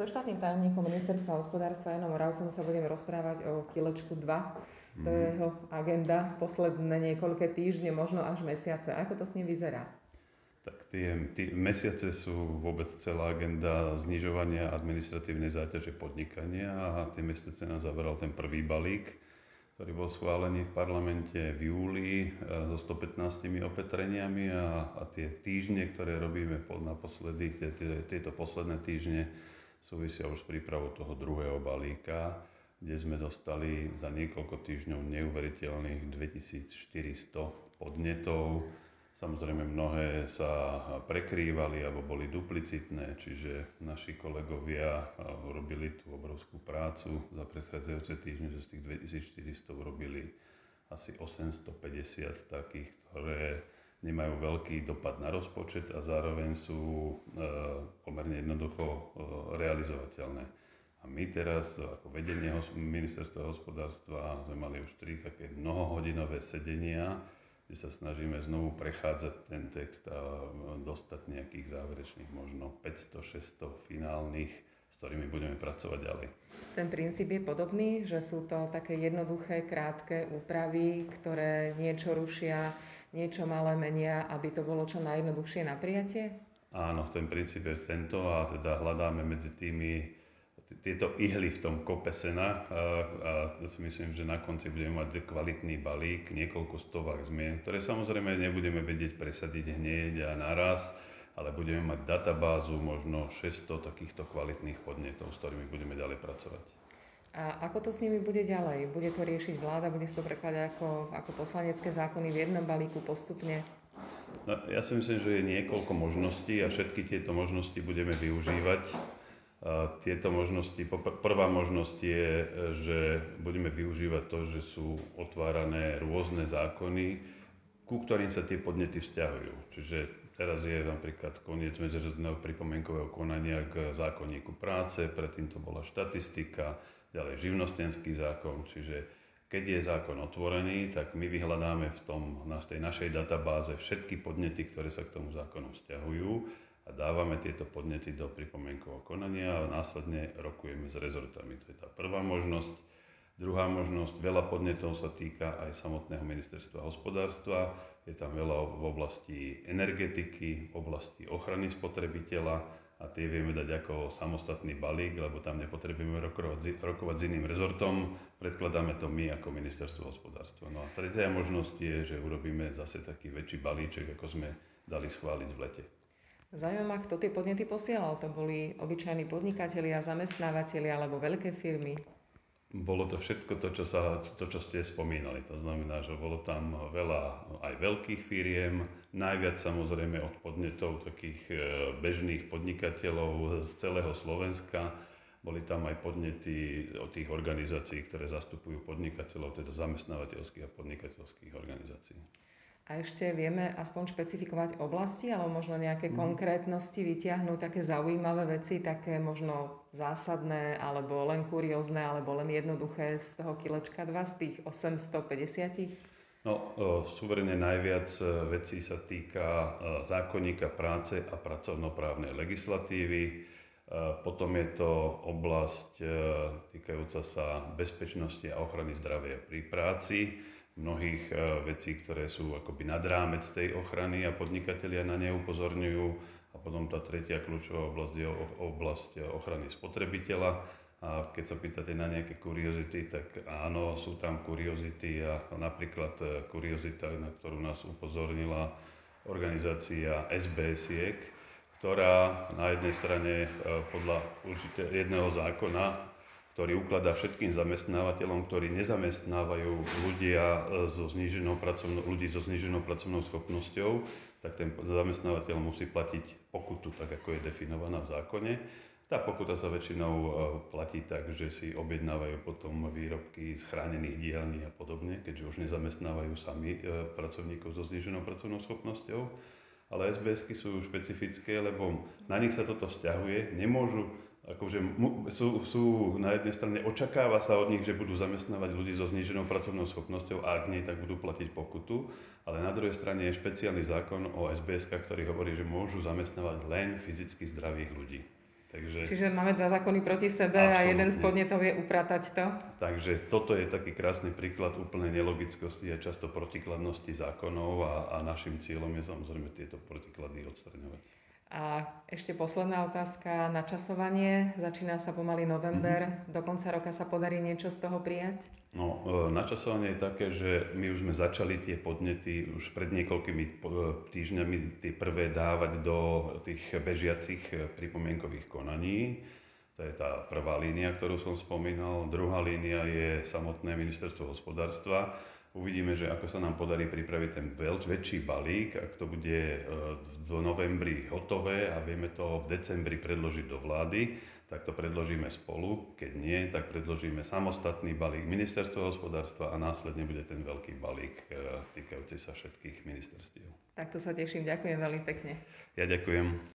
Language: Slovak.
So štátnym tajomníkom ministerstva hospodárstva Janom Moravcom sa budeme rozprávať o kilečku 2. To je mhm. jeho agenda posledné niekoľké týždne, možno až mesiace. Ako to s ním vyzerá? Tak tie, tie mesiace sú vôbec celá agenda znižovania administratívnej záťaže podnikania a tie mesiace nás zaberal ten prvý balík, ktorý bol schválený v parlamente v júli e, so 115 opatreniami a, a tie týždne, ktoré robíme naposledy, tie, tie, tieto posledné týždne, súvisia už s prípravou toho druhého balíka, kde sme dostali za niekoľko týždňov neuveriteľných 2400 podnetov. Samozrejme mnohé sa prekrývali alebo boli duplicitné, čiže naši kolegovia urobili tú obrovskú prácu za predchádzajúce týždne, že z tých 2400 urobili asi 850 takých, ktoré nemajú veľký dopad na rozpočet a zároveň sú e, pomerne jednoducho e, realizovateľné. A my teraz ako vedenie ministerstva hospodárstva sme mali už tri také mnohohodinové sedenia, kde sa snažíme znovu prechádzať ten text a e, dostať nejakých záverečných možno 500-600 finálnych, ktorými budeme pracovať ďalej. Ten princíp je podobný, že sú to také jednoduché, krátke úpravy, ktoré niečo rušia, niečo malé menia, aby to bolo čo najjednoduchšie na prijatie? Áno, ten princíp je tento a teda hľadáme medzi tými tieto ihly v tom kope sena a, a si myslím, že na konci budeme mať kvalitný balík, niekoľko stovák zmien, ktoré samozrejme nebudeme vedieť presadiť hneď a naraz, ale budeme mať databázu možno 600 takýchto kvalitných podnetov, s ktorými budeme ďalej pracovať. A ako to s nimi bude ďalej? Bude to riešiť vláda? Bude sa to prekladať ako, ako poslanecké zákony v jednom balíku postupne? No, ja si myslím, že je niekoľko možností a všetky tieto možnosti budeme využívať. Tieto možnosti, prvá možnosť je, že budeme využívať to, že sú otvárané rôzne zákony, ku ktorým sa tie podnety vzťahujú. Čiže teraz je napríklad koniec medzinárodného pripomienkového konania k zákonníku práce, predtým to bola štatistika, ďalej živnostenský zákon, čiže keď je zákon otvorený, tak my vyhľadáme v tom, na tej našej databáze všetky podnety, ktoré sa k tomu zákonu vzťahujú a dávame tieto podnety do pripomienkového konania a následne rokujeme s rezortami. To je tá prvá možnosť. Druhá možnosť, veľa podnetov sa týka aj samotného ministerstva hospodárstva. Je tam veľa v oblasti energetiky, v oblasti ochrany spotrebiteľa, a tie vieme dať ako samostatný balík, lebo tam nepotrebujeme rokovať, s iným rezortom, predkladáme to my ako ministerstvo hospodárstva. No a tretia možnosť je, že urobíme zase taký väčší balíček, ako sme dali schváliť v lete. Zaujímavá, kto tie podnety posielal? To boli obyčajní podnikatelia, zamestnávateľi alebo veľké firmy? Bolo to všetko to čo, sa, to, čo ste spomínali. To znamená, že bolo tam veľa aj veľkých firiem, najviac samozrejme od podnetov takých e, bežných podnikateľov z celého Slovenska. Boli tam aj podnety od tých organizácií, ktoré zastupujú podnikateľov, teda zamestnávateľských a podnikateľských organizácií. A ešte vieme aspoň špecifikovať oblasti, alebo možno nejaké mm. konkrétnosti vytiahnuť, také zaujímavé veci, také možno zásadné, alebo len kuriózne, alebo len jednoduché z toho kilečka 2, z tých 850? No, súverene najviac e, vecí sa týka e, zákonníka práce a pracovnoprávnej legislatívy. E, potom je to oblasť týkajúca sa bezpečnosti a ochrany zdravia pri práci mnohých eh, vecí, ktoré sú akoby nad rámec tej ochrany a podnikatelia na ne upozorňujú. A potom tá tretia kľúčová oblasť je oblasť ochrany spotrebiteľa. A keď sa pýtate na nejaké kuriozity, tak áno, sú tam kuriozity a napríklad eh, kuriozita, na ktorú nás upozornila organizácia SBS-iek, ktorá na jednej strane eh, podľa určite jedného zákona ktorý ukladá všetkým zamestnávateľom, ktorí nezamestnávajú ľudia e, so zníženou pracovnou, ľudí so zníženou pracovnou schopnosťou, tak ten zamestnávateľ musí platiť pokutu, tak ako je definovaná v zákone. Tá pokuta sa väčšinou e, platí tak, že si objednávajú potom výrobky z chránených dielní a podobne, keďže už nezamestnávajú sami e, pracovníkov so zníženou pracovnou schopnosťou. Ale SBSky sú špecifické, lebo na nich sa toto vzťahuje, nemôžu akože sú, sú na jednej strane, očakáva sa od nich, že budú zamestnávať ľudí so zníženou pracovnou schopnosťou a ak nie, tak budú platiť pokutu. Ale na druhej strane je špeciálny zákon o SBS, ktorý hovorí, že môžu zamestnávať len fyzicky zdravých ľudí. Takže, Čiže máme dva zákony proti sebe a jeden z Absolútne. podnetov je upratať to. takže toto je taký krásny príklad úplnej nelogickosti a často protikladnosti zákonov a, a našim cieľom je samozrejme tieto protiklady odstraňovať. A ešte posledná otázka, načasovanie. Začína sa pomaly november, Mhm. do konca roka sa podarí niečo z toho prijať? No, e, načasovanie je také, že my už sme začali tie podnety už pred niekoľkými e, týždňami tie prvé dávať do tých bežiacich e, pripomienkových konaní. To je tá prvá línia, ktorú som spomínal. Druhá línia je samotné ministerstvo hospodárstva. Uvidíme, že ako sa nám podarí pripraviť ten veľ- väčší balík, ak to bude e, v novembri hotové a vieme to v decembri predložiť do vlády, tak to predložíme spolu. Keď nie, tak predložíme samostatný balík ministerstva hospodárstva a následne bude ten veľký balík e, týkajúci sa všetkých ministerstiev. Tak to sa teším, ďakujem veľmi pekne. Ja ďakujem.